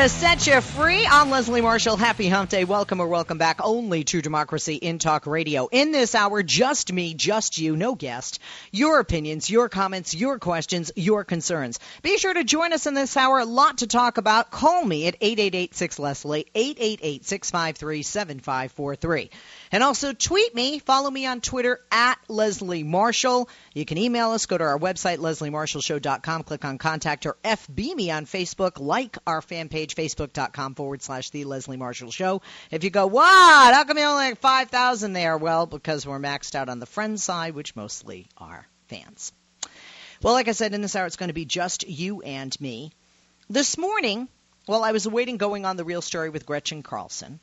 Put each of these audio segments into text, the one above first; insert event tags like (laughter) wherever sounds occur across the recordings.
To set you free. I'm Leslie Marshall. Happy Hump Day. Welcome or welcome back only to Democracy in Talk Radio. In this hour, just me, just you, no guest. Your opinions, your comments, your questions, your concerns. Be sure to join us in this hour. A lot to talk about. Call me at 888-6-Leslie, 888-653-7543. And also tweet me. Follow me on Twitter at Leslie Marshall. You can email us. Go to our website, lesliemarshallshow.com. Click on contact or FB me on Facebook. Like our fan page, facebook.com forward slash The Leslie Marshall Show. If you go, what? How come you only like 5,000 there? Well, because we're maxed out on the friend side, which mostly are fans. Well, like I said, in this hour, it's going to be just you and me. This morning, while I was awaiting going on the real story with Gretchen Carlson,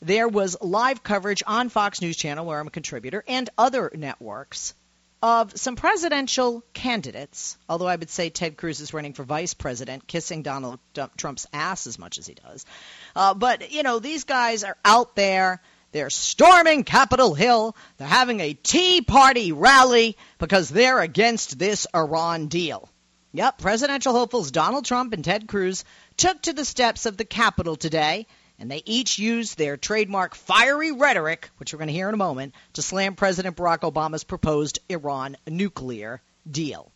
there was live coverage on Fox News Channel, where I'm a contributor, and other networks of some presidential candidates, although I would say Ted Cruz is running for vice president, kissing Donald Trump's ass as much as he does. Uh, but, you know, these guys are out there. They're storming Capitol Hill. They're having a Tea Party rally because they're against this Iran deal. Yep, presidential hopefuls Donald Trump and Ted Cruz took to the steps of the Capitol today and they each used their trademark fiery rhetoric, which we're going to hear in a moment, to slam President Barack Obama's proposed Iran nuclear deal.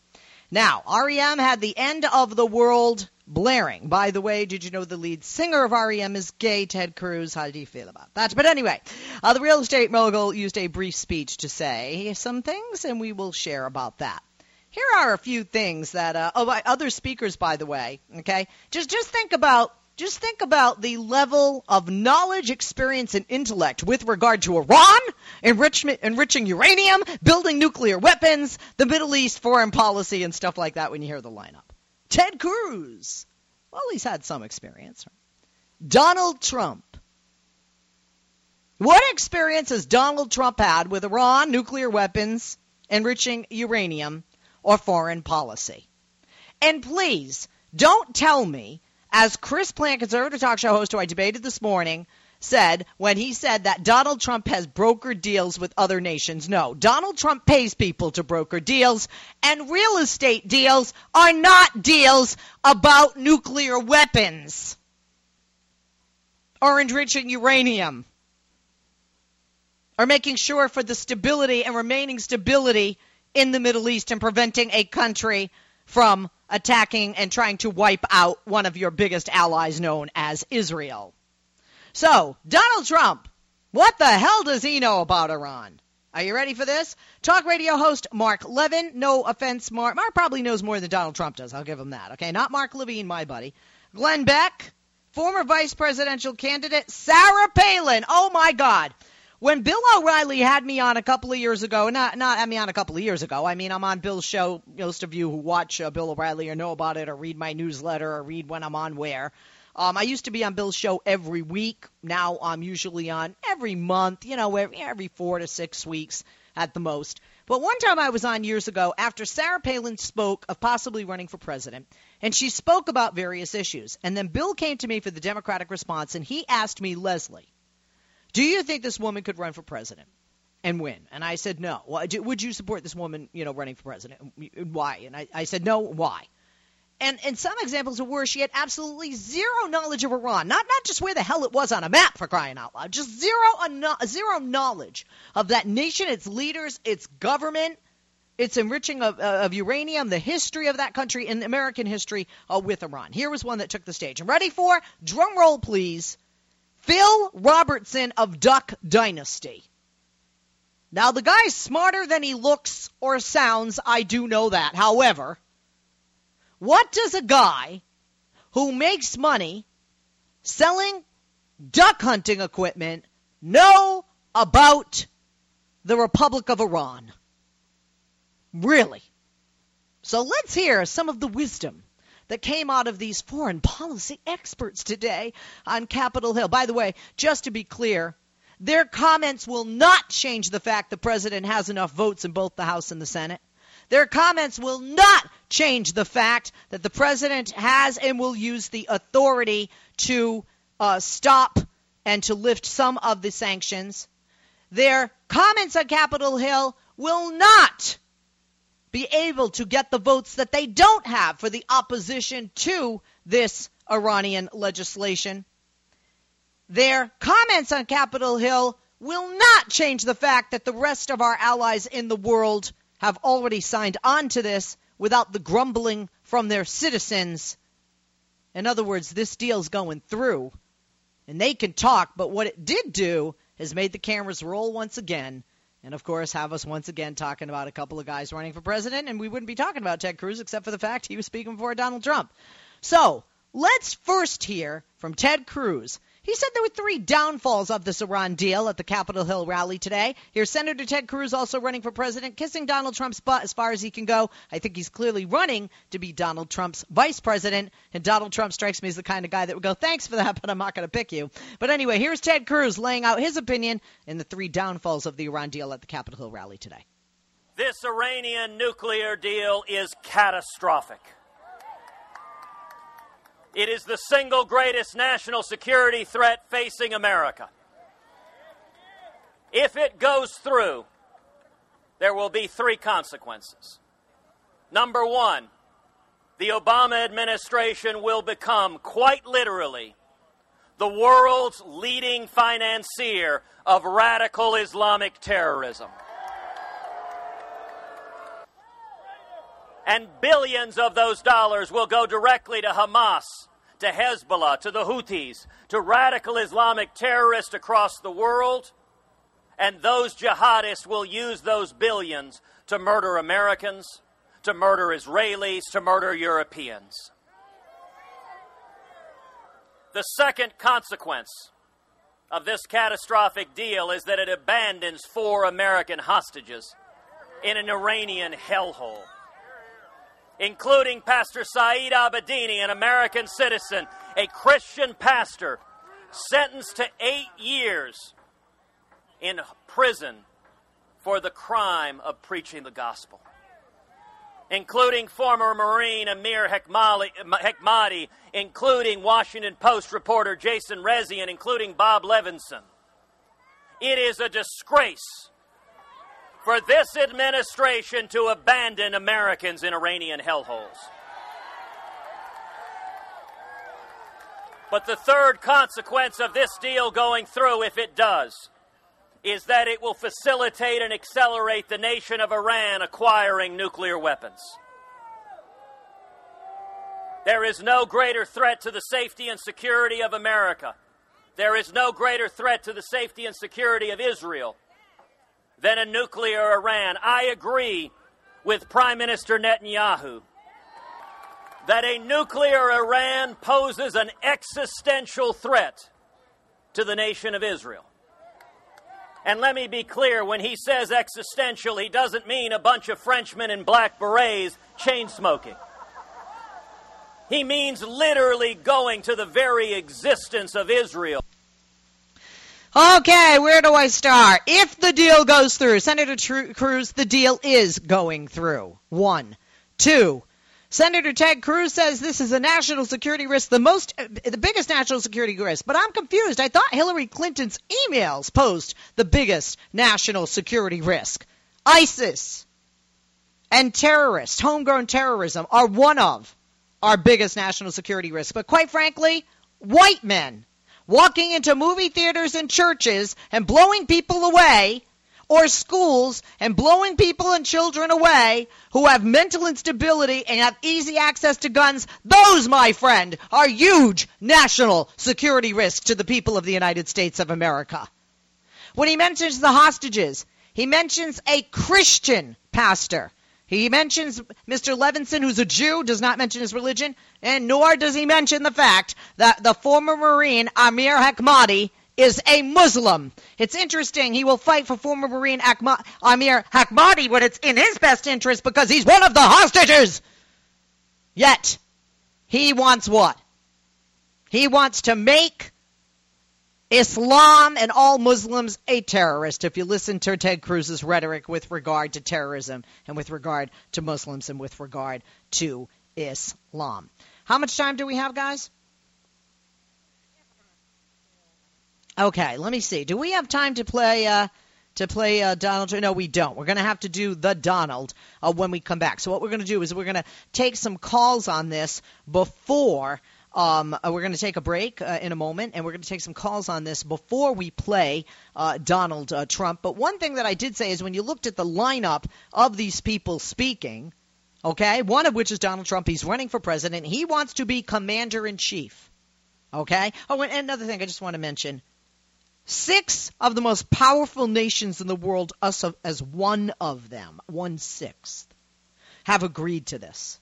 Now, REM had the end of the world blaring. By the way, did you know the lead singer of REM is gay, Ted Cruz? How do you feel about that? But anyway, uh, the real estate mogul used a brief speech to say some things, and we will share about that. Here are a few things that, uh, oh, other speakers, by the way, okay? Just, just think about just think about the level of knowledge, experience, and intellect with regard to Iran, enrichment, enriching uranium, building nuclear weapons, the Middle East, foreign policy, and stuff like that when you hear the lineup. Ted Cruz. Well, he's had some experience. Donald Trump. What experience has Donald Trump had with Iran, nuclear weapons, enriching uranium, or foreign policy? And please, don't tell me as Chris Plante, conservative talk show host who I debated this morning, said when he said that Donald Trump has brokered deals with other nations. No, Donald Trump pays people to broker deals, and real estate deals are not deals about nuclear weapons or enriching uranium or making sure for the stability and remaining stability in the Middle East and preventing a country from attacking and trying to wipe out one of your biggest allies known as Israel. So, Donald Trump, what the hell does he know about Iran? Are you ready for this? Talk radio host Mark Levin. No offense, Mark. Mark probably knows more than Donald Trump does. I'll give him that. Okay, not Mark Levine, my buddy. Glenn Beck, former vice presidential candidate Sarah Palin. Oh my God. When Bill O'Reilly had me on a couple of years ago, not not had me on a couple of years ago. I mean, I'm on Bill's show. Most of you who watch uh, Bill O'Reilly or know about it or read my newsletter or read when I'm on where. Um, I used to be on Bill's show every week. Now I'm usually on every month, you know, every, every four to six weeks at the most. But one time I was on years ago after Sarah Palin spoke of possibly running for president, and she spoke about various issues. And then Bill came to me for the Democratic response, and he asked me, Leslie, do you think this woman could run for president? and win. And I said, no. Well, would you support this woman, you know, running for president? Why? And I, I said, no. Why? And in some examples of where she had absolutely zero knowledge of Iran, not not just where the hell it was on a map for crying out loud, just zero zero knowledge of that nation, its leaders, its government, its enriching of, uh, of uranium, the history of that country, and American history uh, with Iran. Here was one that took the stage. I'm ready for drum roll, please. Phil Robertson of Duck Dynasty. Now, the guy's smarter than he looks or sounds, I do know that. However, what does a guy who makes money selling duck hunting equipment know about the Republic of Iran? Really? So let's hear some of the wisdom that came out of these foreign policy experts today on Capitol Hill. By the way, just to be clear, their comments will not change the fact the president has enough votes in both the House and the Senate. Their comments will not change the fact that the president has and will use the authority to uh, stop and to lift some of the sanctions. Their comments on Capitol Hill will not be able to get the votes that they don't have for the opposition to this Iranian legislation. Their comments on Capitol Hill will not change the fact that the rest of our allies in the world have already signed on to this without the grumbling from their citizens. In other words, this deal's going through. And they can talk, but what it did do has made the cameras roll once again. And of course, have us once again talking about a couple of guys running for president. And we wouldn't be talking about Ted Cruz except for the fact he was speaking before Donald Trump. So let's first hear from Ted Cruz he said there were three downfalls of this Iran deal at the Capitol Hill rally today. Here's Senator Ted Cruz also running for president, kissing Donald Trump's butt as far as he can go. I think he's clearly running to be Donald Trump's vice president. And Donald Trump strikes me as the kind of guy that would go, thanks for that, but I'm not going to pick you. But anyway, here's Ted Cruz laying out his opinion in the three downfalls of the Iran deal at the Capitol Hill rally today. This Iranian nuclear deal is catastrophic. It is the single greatest national security threat facing America. If it goes through, there will be three consequences. Number one, the Obama administration will become, quite literally, the world's leading financier of radical Islamic terrorism. And billions of those dollars will go directly to Hamas, to Hezbollah, to the Houthis, to radical Islamic terrorists across the world. And those jihadists will use those billions to murder Americans, to murder Israelis, to murder Europeans. The second consequence of this catastrophic deal is that it abandons four American hostages in an Iranian hellhole including Pastor Saeed Abedini, an American citizen, a Christian pastor, sentenced to eight years in prison for the crime of preaching the gospel. Including former Marine Amir Hekmati, including Washington Post reporter Jason Rezaian, including Bob Levinson. It is a disgrace for this administration to abandon Americans in Iranian hellholes. But the third consequence of this deal going through, if it does, is that it will facilitate and accelerate the nation of Iran acquiring nuclear weapons. There is no greater threat to the safety and security of America. There is no greater threat to the safety and security of Israel than a nuclear Iran. I agree with Prime Minister Netanyahu that a nuclear Iran poses an existential threat to the nation of Israel. And let me be clear when he says existential, he doesn't mean a bunch of Frenchmen in black berets chain smoking. He means literally going to the very existence of Israel. Okay, where do I start? If the deal goes through, Senator Tr- Cruz, the deal is going through. One. Two. Senator Ted Cruz says this is a national security risk, the most, the biggest national security risk. But I'm confused. I thought Hillary Clinton's emails posed the biggest national security risk. ISIS and terrorists, homegrown terrorism, are one of our biggest national security risks. But quite frankly, white men walking into movie theaters and churches and blowing people away, or schools and blowing people and children away who have mental instability and have easy access to guns, those, my friend, are huge national security risks to the people of the United States of America. When he mentions the hostages, he mentions a Christian pastor he mentions Mr. Levinson, who's a Jew, does not mention his religion, and nor does he mention the fact that the former Marine Amir Hakmati is a Muslim. It's interesting. He will fight for former Marine Akma- Amir Hakmati when it's in his best interest because he's one of the hostages. Yet, he wants what? He wants to make Islam and all Muslims a terrorist if you listen to Ted Cruz's rhetoric with regard to terrorism and with regard to Muslims and with regard to Islam. How much time do we have, guys? Okay, let me see. Do we have time to play uh, to play uh, Donald? No, we don't. We're going to have to do the Donald uh, when we come back. So what we're going to do is we're going to take some calls on this before um, uh, we're going to take a break uh, in a moment, and we're going to take some calls on this before we play uh, Donald uh, Trump. But one thing that I did say is when you looked at the lineup of these people speaking, okay, one of which is Donald Trump. He's running for president. He wants to be commander in chief. Okay. Oh, and another thing I just want to mention. Six of the most powerful nations in the world, us as one of them, one sixth, have agreed to this.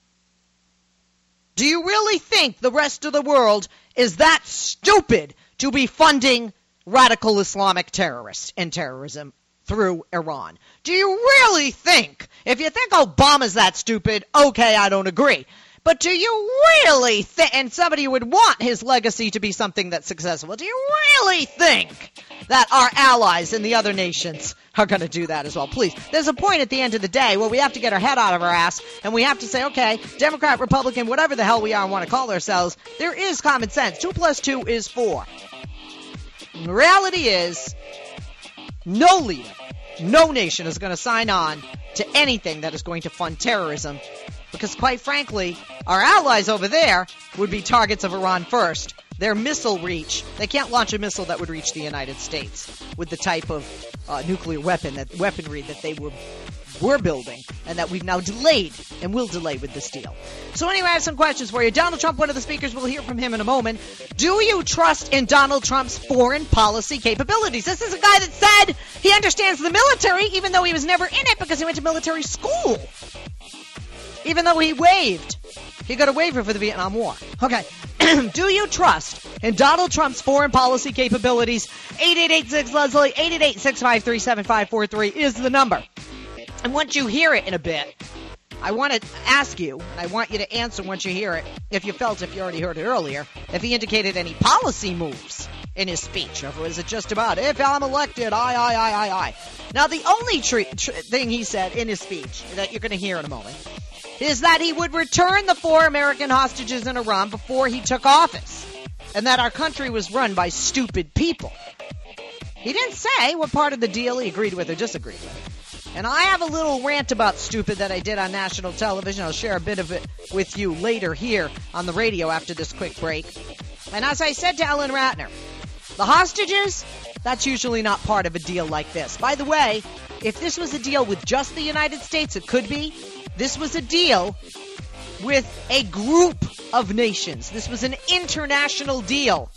Do you really think the rest of the world is that stupid to be funding radical Islamic terrorists and terrorism through Iran? Do you really think, if you think Obama's that stupid, okay, I don't agree. But do you really think, and somebody would want his legacy to be something that's successful, do you really think that our allies in the other nations are going to do that as well. Please. There's a point at the end of the day where we have to get our head out of our ass and we have to say, okay, Democrat, Republican, whatever the hell we are and want to call ourselves, there is common sense. Two plus two is four. the reality is, no leader, no nation is going to sign on to anything that is going to fund terrorism because, quite frankly, our allies over there would be targets of Iran first their missile reach. They can't launch a missile that would reach the United States with the type of uh, nuclear weapon that weaponry that they were were building and that we've now delayed and will delay with this deal. So anyway, I have some questions for you. Donald Trump, one of the speakers, we'll hear from him in a moment. Do you trust in Donald Trump's foreign policy capabilities? This is a guy that said he understands the military, even though he was never in it because he went to military school. Even though he waived. He got a waiver for the Vietnam War. Okay. (clears throat) Do you trust in Donald Trump's foreign policy capabilities? 8886 Leslie, 888 is the number. And once you hear it in a bit, I want to ask you, and I want you to answer once you hear it, if you felt, if you already heard it earlier, if he indicated any policy moves in his speech, or was it just about, if I'm elected, I, I, I, I, I. Now, the only tr- tr- thing he said in his speech that you're going to hear in a moment is that he would return the four American hostages in Iran before he took office, and that our country was run by stupid people. He didn't say what part of the deal he agreed with or disagreed with. And I have a little rant about stupid that I did on national television. I'll share a bit of it with you later here on the radio after this quick break. And as I said to Ellen Ratner, the hostages, that's usually not part of a deal like this. By the way, if this was a deal with just the United States, it could be. This was a deal with a group of nations. This was an international deal.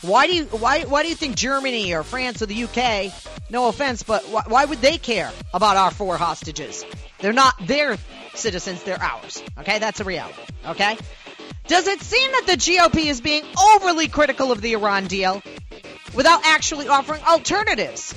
Why do you why why do you think Germany or France or the UK? No offense, but why, why would they care about our four hostages? They're not their citizens; they're ours. Okay, that's a reality. Okay. Does it seem that the GOP is being overly critical of the Iran deal without actually offering alternatives?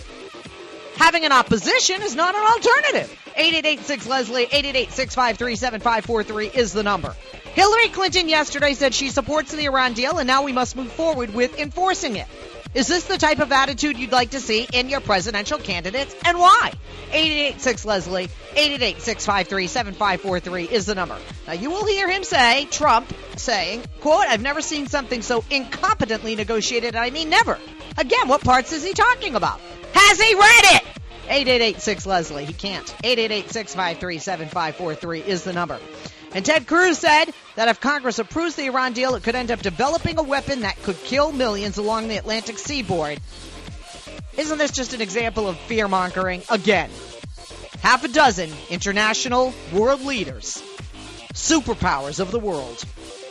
Having an opposition is not an alternative. 8886 Leslie, 888 653 7543 is the number. Hillary Clinton yesterday said she supports the Iran deal and now we must move forward with enforcing it. Is this the type of attitude you'd like to see in your presidential candidates and why? 8886 Leslie, 888 653 7543 is the number. Now you will hear him say, Trump saying, quote, I've never seen something so incompetently negotiated, I mean never. Again, what parts is he talking about? Has he read it? 8886 Leslie. He can't. 888 653 7543 is the number. And Ted Cruz said that if Congress approves the Iran deal, it could end up developing a weapon that could kill millions along the Atlantic seaboard. Isn't this just an example of fear mongering? Again, half a dozen international world leaders, superpowers of the world,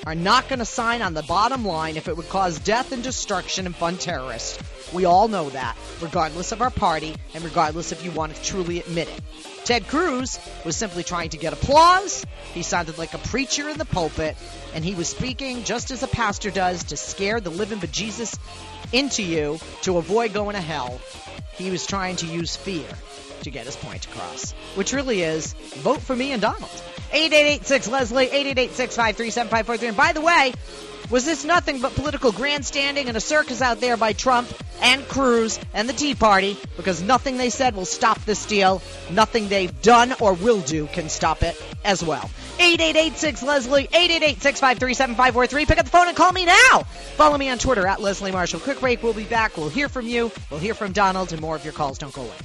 are not going to sign on the bottom line if it would cause death and destruction and fund terrorists. We all know that, regardless of our party and regardless if you want to truly admit it. Ted Cruz was simply trying to get applause. He sounded like a preacher in the pulpit, and he was speaking just as a pastor does to scare the living bejesus into you to avoid going to hell. He was trying to use fear to get his point across, which really is vote for me and Donald. 8886 Leslie, 888 And by the way, was this nothing but political grandstanding and a circus out there by Trump and Cruz and the Tea Party? Because nothing they said will stop this deal. Nothing they've done or will do can stop it as well. 8886 Leslie, 888 653 7543. Pick up the phone and call me now. Follow me on Twitter at Leslie Marshall. Quick break. We'll be back. We'll hear from you. We'll hear from Donald and more of your calls. Don't go away.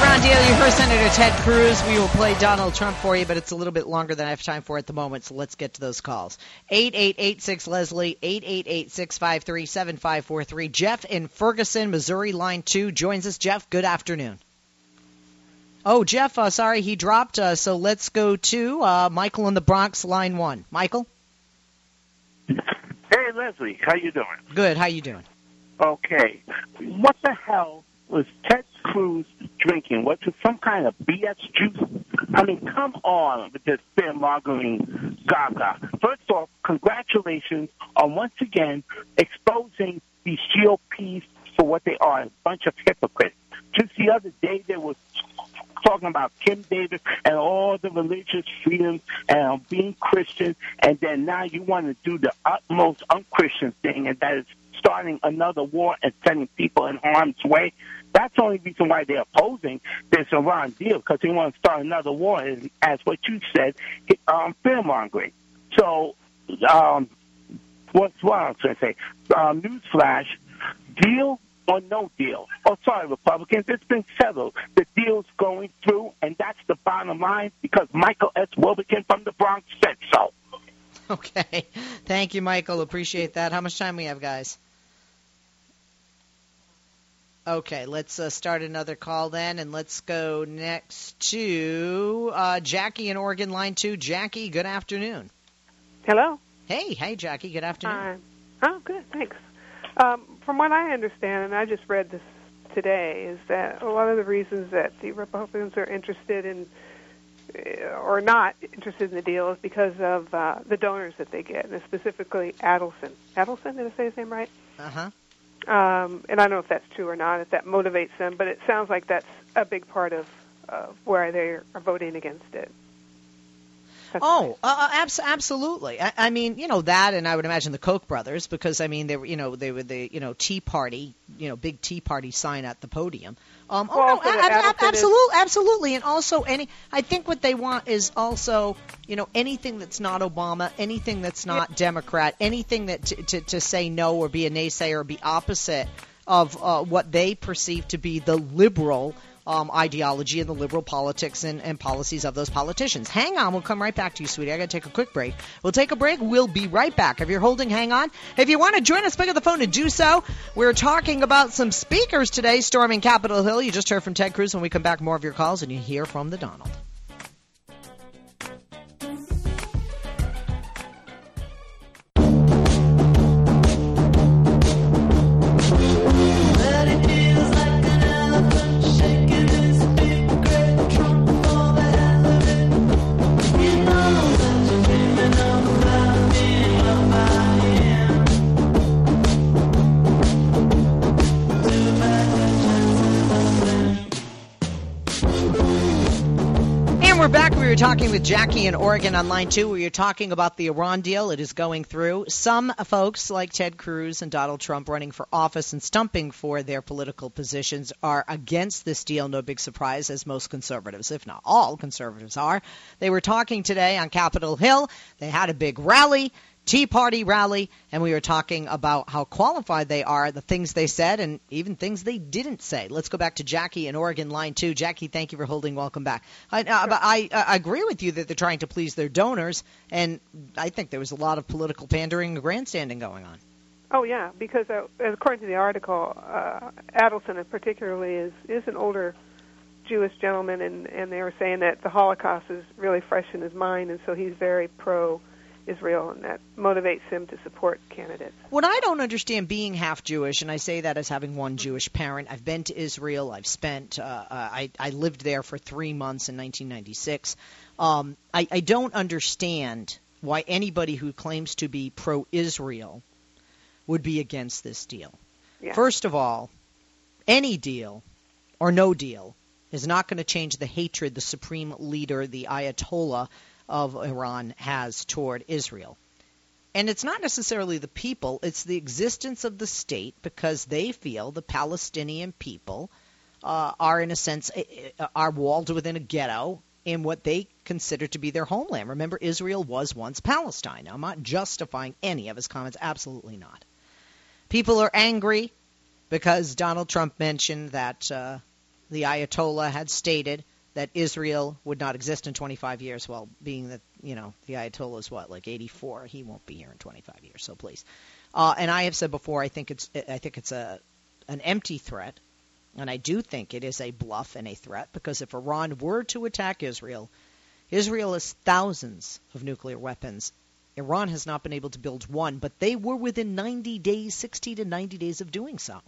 Talking deal. You heard Senator Ted Cruz. We will play Donald Trump for you, but it's a little bit longer than I have time for at the moment, so let's get to those calls. 8886 Leslie, 888 653 7543. Jeff in Ferguson, Missouri, line 2 joins us. Jeff, good afternoon. Oh, Jeff, uh, sorry, he dropped, uh, so let's go to uh, Michael in the Bronx, line 1. Michael? Hey, Leslie, how you doing? Good, how you doing? Okay. What the hell was Ted Cruz drinking? Was it some kind of BS juice? I mean, come on with this fear mongering gaga. First off, congratulations on once again exposing these GOPs for what they are a bunch of hypocrites. Just the other day, they were talking about Kim Davis and all the religious freedoms and being Christian, and then now you want to do the utmost unchristian thing, and that is starting another war and sending people in harm's way. That's the only reason why they're opposing this Iran deal, because they want to start another war, as what you said, um, fear mongering. So, um, what's what I was going to say? Um, newsflash: deal or no deal? Oh, sorry, Republicans, it's been settled. The deal's going through, and that's the bottom line because Michael S. Wilbekin from the Bronx said so. Okay, (laughs) thank you, Michael. Appreciate that. How much time we have, guys? Okay, let's uh, start another call then, and let's go next to uh, Jackie in Oregon, line two. Jackie, good afternoon. Hello. Hey, hey, Jackie. Good afternoon. Hi. Oh, good. Thanks. Um, from what I understand, and I just read this today, is that a lot of the reasons that the Republicans are interested in uh, or not interested in the deal is because of uh, the donors that they get, and specifically Adelson. Adelson, did I say his name right? Uh huh. Um, and I don't know if that's true or not, if that motivates them, but it sounds like that's a big part of uh, why they are voting against it. Oh, uh, uh, abs- absolutely. I, I mean, you know that, and I would imagine the Koch brothers, because I mean, they were, you know, they were the, you know, Tea Party, you know, big Tea Party sign at the podium. Um, oh well, no, ab- ab- absolutely, absolutely, and also any. I think what they want is also, you know, anything that's not Obama, anything that's not yeah. Democrat, anything that t- to to say no or be a naysayer or be opposite of uh, what they perceive to be the liberal um, ideology and the liberal politics and, and policies of those politicians. Hang on, we'll come right back to you, sweetie. I got to take a quick break. We'll take a break. We'll be right back. If you're holding, hang on. If you want to join us, pick up the phone and do so. We're talking about some speakers today storming Capitol Hill. You just heard from Ted Cruz. When we come back, more of your calls, and you hear from the Donald. Talking with Jackie in Oregon on line two. We were talking about the Iran deal. It is going through. Some folks, like Ted Cruz and Donald Trump, running for office and stumping for their political positions, are against this deal. No big surprise, as most conservatives, if not all conservatives, are. They were talking today on Capitol Hill. They had a big rally. Tea Party rally, and we were talking about how qualified they are, the things they said, and even things they didn't say. Let's go back to Jackie in Oregon, line two. Jackie, thank you for holding. Welcome back. I, uh, I, I agree with you that they're trying to please their donors, and I think there was a lot of political pandering and grandstanding going on. Oh yeah, because uh, according to the article, uh, Adelson particularly is is an older Jewish gentleman, and and they were saying that the Holocaust is really fresh in his mind, and so he's very pro Israel, and that motivates him to support candidates. What I don't understand being half Jewish, and I say that as having one Jewish parent, I've been to Israel. I've spent, uh, uh, I, I lived there for three months in 1996. Um, I, I don't understand why anybody who claims to be pro-Israel would be against this deal. Yeah. First of all, any deal or no deal is not going to change the hatred the supreme leader, the Ayatollah, of Iran has toward Israel. And it's not necessarily the people, it's the existence of the state because they feel the Palestinian people uh, are, in a sense, are walled within a ghetto in what they consider to be their homeland. Remember, Israel was once Palestine. Now, I'm not justifying any of his comments, absolutely not. People are angry because Donald Trump mentioned that uh, the Ayatollah had stated that Israel would not exist in 25 years. Well, being that you know the Ayatollah is what like 84, he won't be here in 25 years. So please. Uh, and I have said before, I think it's I think it's a an empty threat, and I do think it is a bluff and a threat because if Iran were to attack Israel, Israel has thousands of nuclear weapons. Iran has not been able to build one, but they were within 90 days, 60 to 90 days of doing so.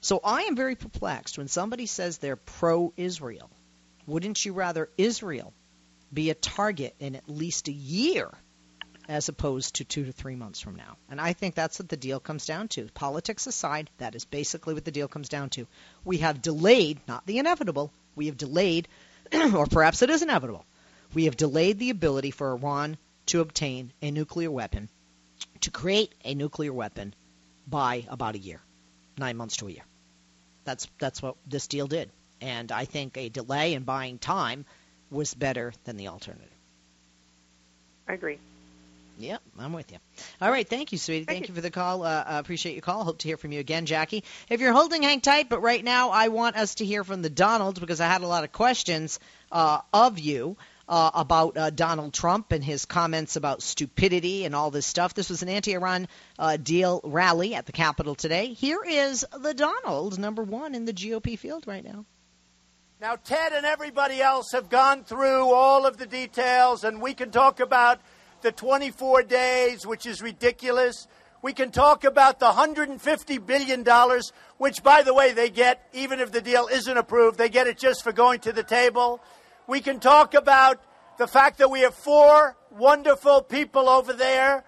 So I am very perplexed when somebody says they're pro Israel wouldn't you rather Israel be a target in at least a year as opposed to two to three months from now? And I think that's what the deal comes down to. Politics aside, that is basically what the deal comes down to. We have delayed, not the inevitable, we have delayed, (clears throat) or perhaps it is inevitable, we have delayed the ability for Iran to obtain a nuclear weapon, to create a nuclear weapon by about a year, nine months to a year. That's that's what this deal did. And I think a delay in buying time was better than the alternative. I agree. Yep, I'm with you. All right, thank you, sweetie. Thank Thank, you. you. for the call. Uh, I appreciate your call. Hope to hear from you again, Jackie. If you're holding, hang tight. But right now, I want us to hear from the Donalds because I had a lot of questions uh, of you uh, about uh, Donald Trump and his comments about stupidity and all this stuff. This was an anti-Iran uh, deal rally at the Capitol today. Here is the Donald, number one in the GOP field right now. Now, Ted and everybody else have gone through all of the details, and we can talk about the 24 days, which is ridiculous. We can talk about the $150 billion, which, by the way, they get, even if the deal isn't approved, they get it just for going to the table. We can talk about the fact that we have four wonderful people over there,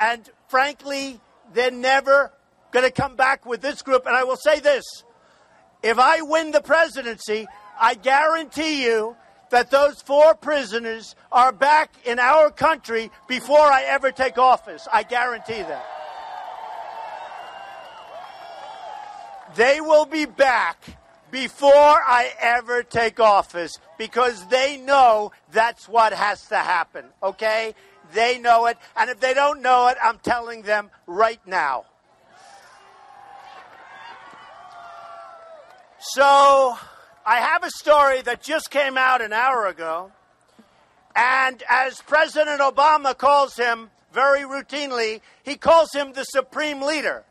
and frankly, they're never going to come back with this group. And I will say this if I win the presidency, I guarantee you that those four prisoners are back in our country before I ever take office. I guarantee that. They will be back before I ever take office because they know that's what has to happen, okay? They know it. And if they don't know it, I'm telling them right now. So, I have a story that just came out an hour ago. And as President Obama calls him very routinely, he calls him the supreme leader.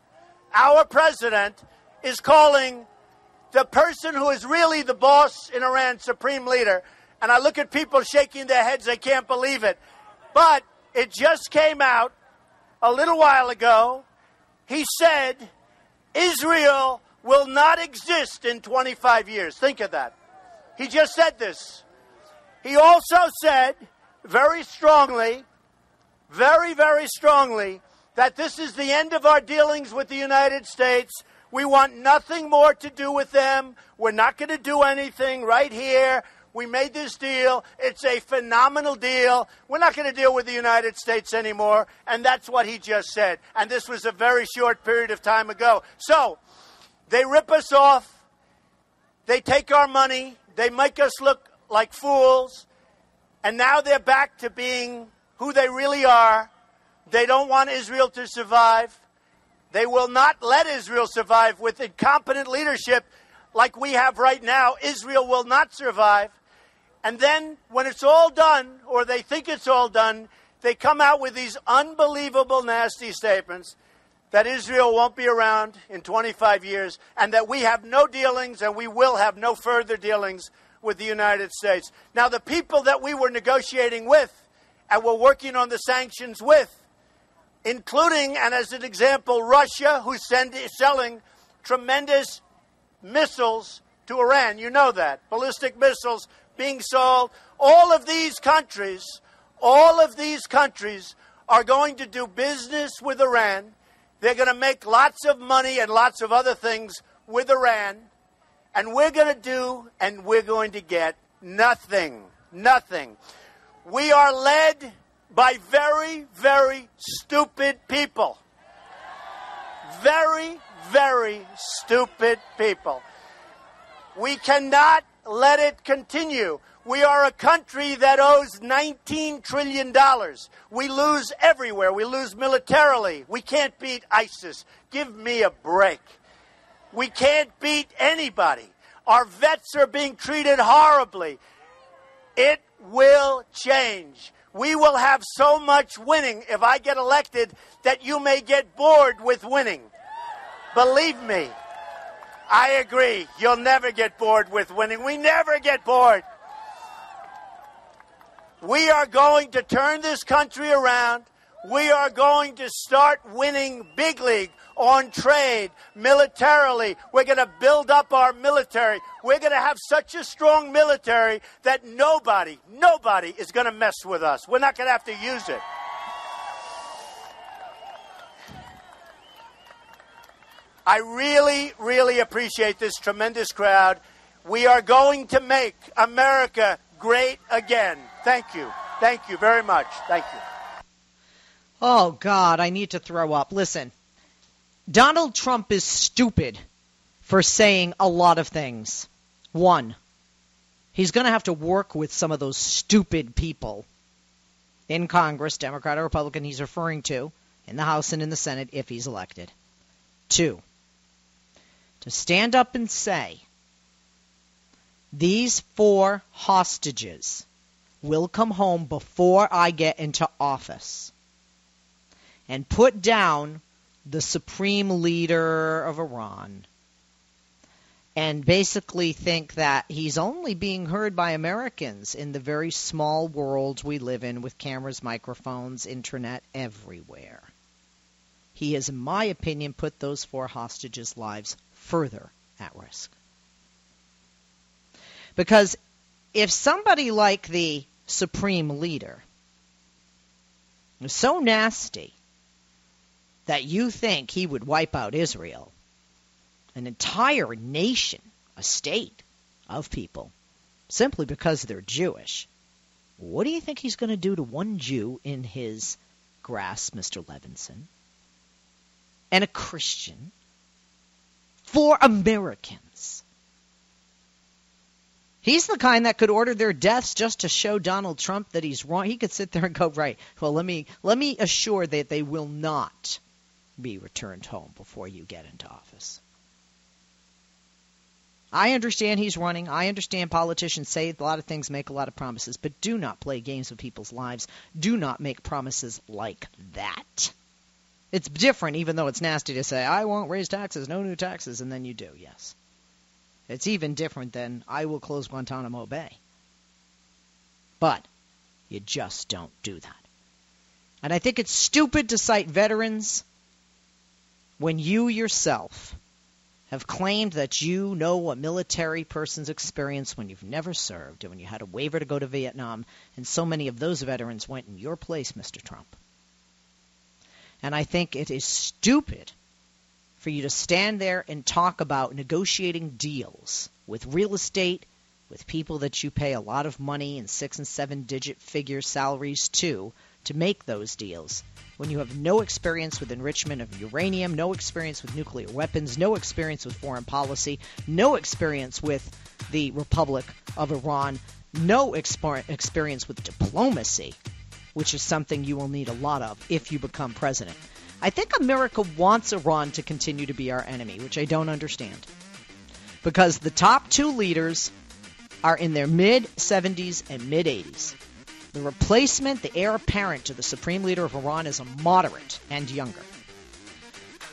Our president is calling the person who is really the boss in Iran supreme leader. And I look at people shaking their heads, they can't believe it. But it just came out a little while ago. He said Israel will not exist in 25 years. Think of that. He just said this. He also said very strongly, very, very strongly, that this is the end of our dealings with the United States. We want nothing more to do with them. We're not going to do anything right here. We made this deal. It's a phenomenal deal. We're not going to deal with the United States anymore. And that's what he just said. And this was a very short period of time ago. So they rip us off. They take our money. They make us look like fools. And now they're back to being who they really are. They don't want Israel to survive. They will not let Israel survive with incompetent leadership like we have right now. Israel will not survive. And then, when it's all done, or they think it's all done, they come out with these unbelievable, nasty statements that Israel won't be around in 25 years and that we have no dealings and we will have no further dealings with the United States. Now, the people that we were negotiating with and were working on the sanctions with, including, and as an example, Russia, who's send, selling tremendous missiles to Iran. You know that. Ballistic missiles being sold. All of these countries, all of these countries are going to do business with Iran. They're going to make lots of money and lots of other things with Iran. And we're going to do and we're going to get nothing. Nothing. We are led by very, very stupid people. Very, very stupid people. We cannot let it continue. We are a country that owes $19 trillion. We lose everywhere. We lose militarily. We can't beat ISIS. Give me a break. We can't beat anybody. Our vets are being treated horribly. It will change. We will have so much winning if I get elected that you may get bored with winning. Believe me, I agree. You'll never get bored with winning. We never get bored. We are going to turn this country around. We are going to start winning big league on trade, militarily. We're going to build up our military. We're going to have such a strong military that nobody, nobody is going to mess with us. We're not going to have to use it. I really, really appreciate this tremendous crowd. We are going to make America great again. Thank you. Thank you very much. Thank you. Oh, God, I need to throw up. Listen, Donald Trump is stupid for saying a lot of things. One, he's going to have to work with some of those stupid people in Congress, Democrat or Republican, he's referring to, in the House and in the Senate if he's elected. Two, to stand up and say these four hostages will come home before I get into office and put down the supreme leader of Iran and basically think that he's only being heard by Americans in the very small world we live in with cameras, microphones, internet everywhere. He has, in my opinion, put those four hostages' lives further at risk. Because if somebody like the supreme leader so nasty that you think he would wipe out Israel, an entire nation, a state of people, simply because they're Jewish, what do you think he's going to do to one Jew in his grasp, Mr. Levinson? And a Christian? For Americans. He's the kind that could order their deaths just to show Donald Trump that he's wrong. He could sit there and go, right, well, let me let me assure that they will not be returned home before you get into office. I understand he's running. I understand politicians say a lot of things, make a lot of promises, but do not play games with people's lives. Do not make promises like that. It's different, even though it's nasty to say, I won't raise taxes, no new taxes, and then you do, yes. It's even different than, I will close Guantanamo Bay. But you just don't do that. And I think it's stupid to cite veterans when you yourself have claimed that you know a military person's experience when you've never served and when you had a waiver to go to Vietnam, and so many of those veterans went in your place, Mr. Trump. And I think it is stupid for you to stand there and talk about negotiating deals with real estate, with people that you pay a lot of money and six and seven digit figure salaries to to make those deals when you have no experience with enrichment of uranium, no experience with nuclear weapons, no experience with foreign policy, no experience with the Republic of Iran, no exper- experience with diplomacy, which is something you will need a lot of if you become president. I think America wants Iran to continue to be our enemy, which I don't understand. Because the top two leaders are in their mid 70s and mid 80s. The replacement, the heir apparent to the supreme leader of Iran, is a moderate and younger.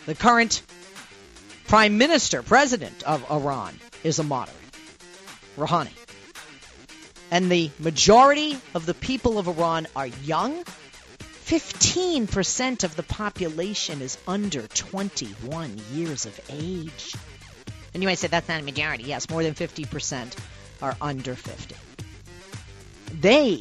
The current prime minister, president of Iran, is a moderate, Rouhani. And the majority of the people of Iran are young. 15% of the population is under 21 years of age. And you might say that's not a majority. Yes, more than 50% are under 50. They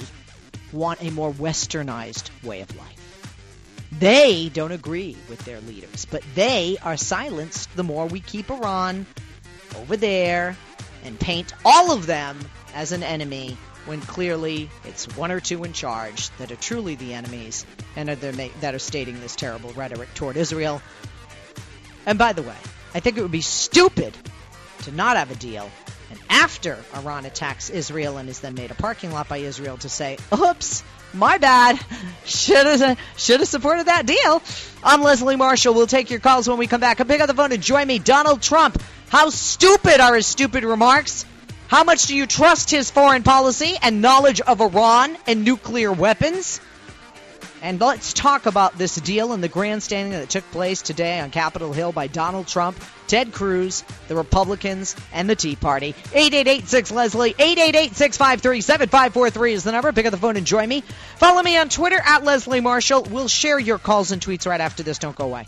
want a more westernized way of life. They don't agree with their leaders, but they are silenced the more we keep Iran over there and paint all of them as an enemy when clearly it's one or two in charge that are truly the enemies and are that are stating this terrible rhetoric toward Israel. And by the way, I think it would be stupid to not have a deal and after Iran attacks Israel and is then made a parking lot by Israel to say, oops, my bad. (laughs) Should have should have supported that deal. I'm Leslie Marshall. We'll take your calls when we come back. Come pick up the phone and join me. Donald Trump. How stupid are his stupid remarks? How much do you trust his foreign policy and knowledge of Iran and nuclear weapons? And let's talk about this deal and the grandstanding that took place today on Capitol Hill by Donald Trump, Ted Cruz, the Republicans, and the Tea Party. 8886 Leslie, 888 653 7543 is the number. Pick up the phone and join me. Follow me on Twitter at Leslie Marshall. We'll share your calls and tweets right after this. Don't go away.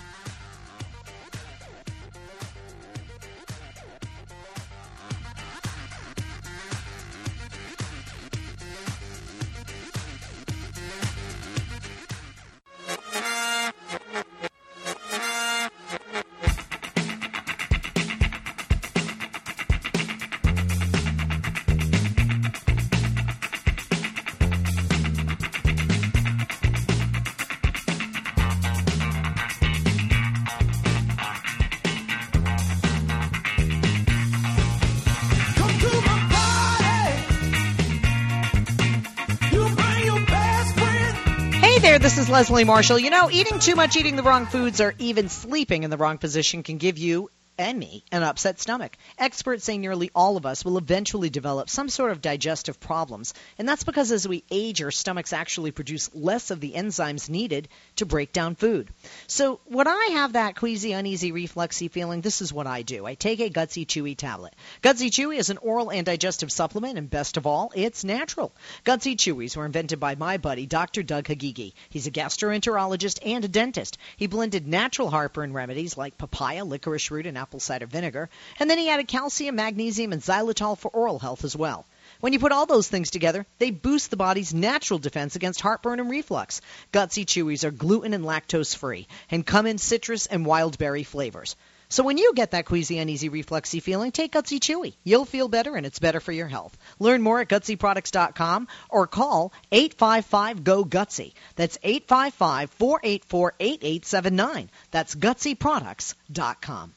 Leslie Marshall. You know, eating too much, eating the wrong foods, or even sleeping in the wrong position can give you and me an upset stomach. Experts say nearly all of us will eventually develop some sort of digestive problems, and that's because as we age, our stomachs actually produce less of the enzymes needed to break down food. So when I have that queasy, uneasy, refluxy feeling, this is what I do. I take a Gutsy Chewy tablet. Gutsy Chewy is an oral and digestive supplement, and best of all, it's natural. Gutsy Chewies were invented by my buddy, Dr. Doug Hagigi. He's a gastroenterologist and a dentist. He blended natural heartburn remedies like papaya, licorice root, and apple cider vinegar, and then he added calcium, magnesium, and xylitol for oral health as well. When you put all those things together, they boost the body's natural defense against heartburn and reflux. Gutsy Chewies are gluten and lactose free and come in citrus and wild berry flavors. So when you get that queasy, uneasy, refluxy feeling, take Gutsy Chewy. You'll feel better and it's better for your health. Learn more at gutsyproducts.com or call 855-GO-GUTSY. That's 855-484-8879. That's gutsyproducts.com.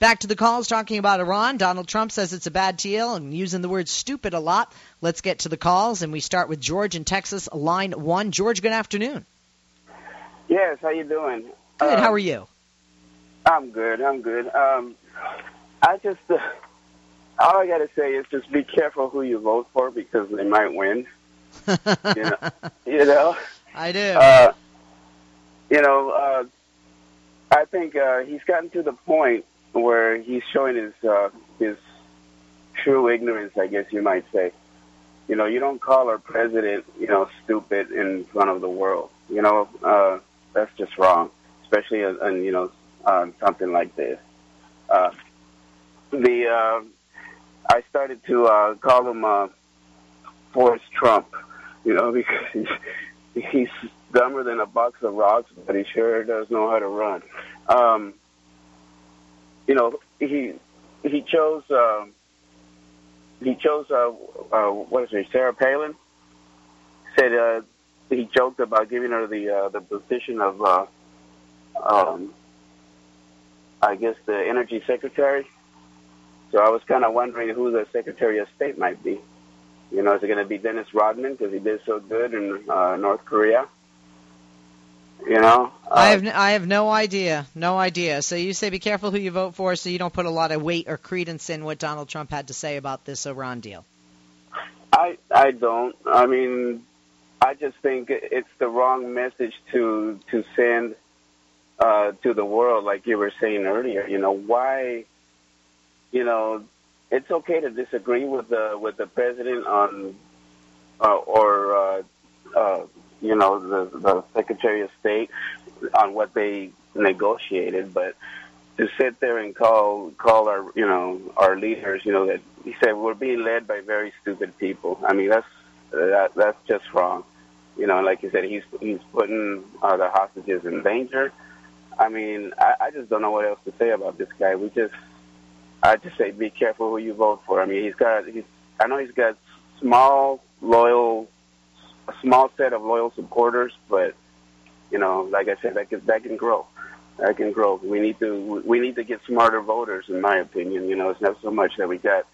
Back to the calls talking about Iran. Donald Trump says it's a bad deal and using the word stupid a lot. Let's get to the calls, and we start with George in Texas, line one. George, good afternoon. Yes, how you doing? Good. how are you? I'm good. I'm good. Um, I just uh, all I got to say is just be careful who you vote for because they might win. (laughs) you know, you know. I do. Uh, you know, uh, I think uh, he's gotten to the point where he's showing his uh, his true ignorance, I guess you might say. You know, you don't call our president, you know, stupid in front of the world. You know, uh, that's just wrong, especially on, you know on something like this. Uh, the uh, I started to uh, call him uh, Forrest Trump, you know, (laughs) because he's, he's dumber than a box of rocks, but he sure does know how to run. Um, you know, he he chose uh, he chose uh, uh, what is it, Sarah Palin. Said uh, he joked about giving her the uh, the position of, uh, um, I guess, the energy secretary. So I was kind of wondering who the Secretary of State might be. You know, is it going to be Dennis Rodman because he did so good in uh, North Korea? You know, uh, I have n- I have no idea, no idea. So you say be careful who you vote for, so you don't put a lot of weight or credence in what Donald Trump had to say about this Iran deal. I I don't. I mean, I just think it's the wrong message to to send uh, to the world, like you were saying earlier. You know, why? You know, it's okay to disagree with the with the president on uh, or uh, know the the Secretary of State on what they negotiated, but to sit there and call call our you know our leaders, you know that he said we're being led by very stupid people. I mean that's that that's just wrong. You know, like you said, he's he's putting uh, the hostages in danger. I mean, I, I just don't know what else to say about this guy. We just, I just say, be careful who you vote for. I mean, he's got, he's, I know he's got small, loyal, a small set of loyal supporters, but you know, like I said, that can that can grow. That can grow. We need to we need to get smarter voters, in my opinion. You know, it's not so much that we got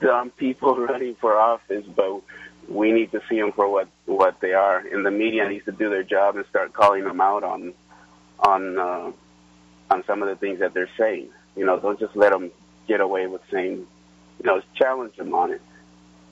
dumb people (laughs) running for office, but we need to see them for what what they are. And the media needs to do their job and start calling them out on on uh, on some of the things that they're saying. You know, don't just let them get away with saying, you know, challenge them on it.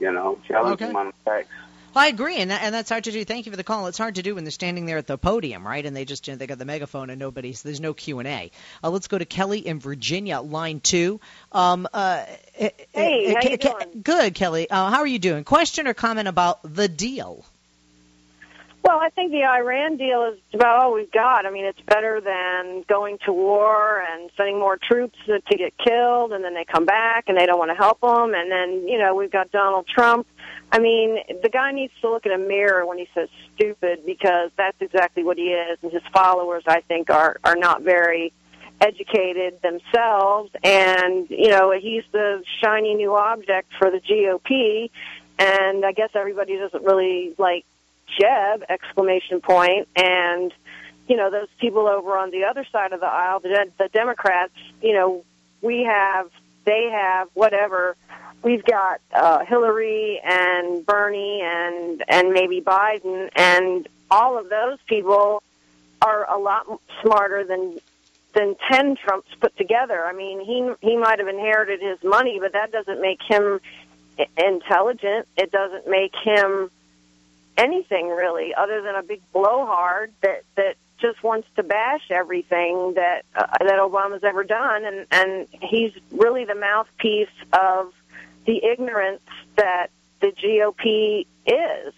You know, challenge Okay. them on facts. I agree, and that, and that's hard to do. Thank you for the call. It's hard to do when they're standing there at the podium, right? And they just they got the megaphone and nobody's there's no Q and A. Uh, let's go to Kelly in Virginia, line two. Um, uh, Hey, uh, how Ke- you Ke- doing? Good, Kelly. Uh, how are you doing? Question or comment about the deal? Well, I think the Iran deal is about all we've got. I mean, it's better than going to war and sending more troops to, get killed, and then they come back and they don't want to help them. And then, you know, we've got Donald Trump. I mean, the guy needs to look in a mirror when he says stupid because that's exactly what he is. And his followers, I think, are are not very educated themselves. And you know, he's the shiny new object for the GOP. And I guess everybody doesn't really like Jeb exclamation point and you know those people over on the other side of the aisle the the Democrats you know we have they have whatever we've got uh Hillary and Bernie and and maybe Biden and all of those people are a lot smarter than than 10 Trumps put together. I mean, he he might have inherited his money, but that doesn't make him intelligent. It doesn't make him anything really other than a big blowhard that that just wants to bash everything that uh, that Obama's ever done and and he's really the mouthpiece of the ignorance that the GOP is.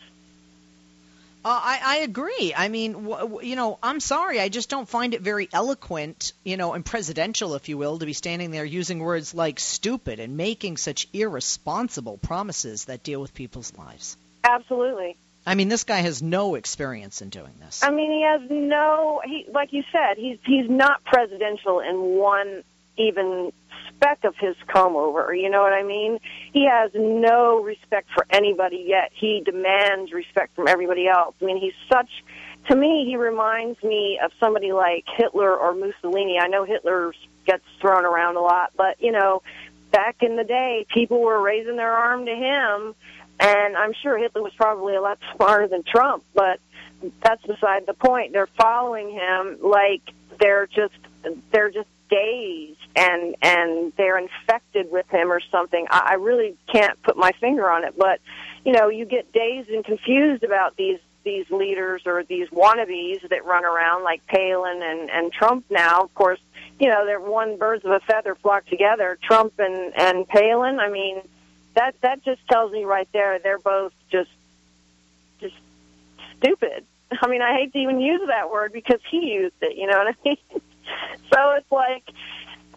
Uh, I, I agree. I mean, w- w- you know, I'm sorry. I just don't find it very eloquent, you know, and presidential, if you will, to be standing there using words like stupid and making such irresponsible promises that deal with people's lives. Absolutely. I mean, this guy has no experience in doing this. I mean, he has no. He, like you said, he's he's not presidential in one even speck of his comb over. You know what I mean? He has no respect for anybody yet. He demands respect from everybody else. I mean, he's such. To me, he reminds me of somebody like Hitler or Mussolini. I know Hitler gets thrown around a lot, but you know, back in the day, people were raising their arm to him. And I'm sure Hitler was probably a lot smarter than Trump, but that's beside the point. They're following him like they're just they're just dazed and and they're infected with him or something. I, I really can't put my finger on it, but you know, you get dazed and confused about these these leaders or these wannabes that run around like Palin and and Trump now. Of course, you know, they're one birds of a feather flock together. Trump and and Palin. I mean, that that just tells me right there they're both just just stupid. (laughs) I mean, I hate to even use that word because he used it. You know what I mean? (laughs) so it's like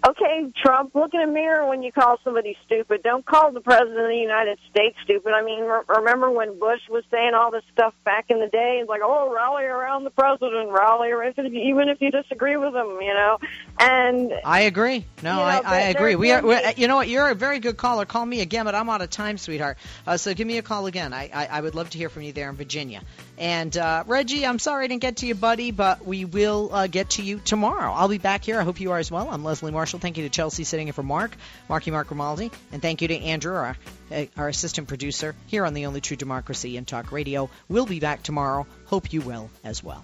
okay, Trump, look in a mirror when you call somebody stupid. Don't call the president of the United States stupid. I mean, re- remember when Bush was saying all this stuff back in the day? It's like, oh, rally around the president, rally around, even if you disagree with him, you know. And I agree. No, You know, I, I agree. We are. You know what? You're a very good caller. Call me again, but I'm out of time, sweetheart. Uh, so give me a call again. I, I, I would love to hear from you there in Virginia. And uh, Reggie, I'm sorry I didn't get to you, buddy, but we will uh, get to you tomorrow. I'll be back here. I hope you are as well. I'm Leslie Marshall. Thank you to Chelsea sitting in for Mark, Marky Mark Grimaldi, and thank you to Andrew, our, uh, our assistant producer here on the Only True Democracy in Talk Radio. We'll be back tomorrow. Hope you will as well.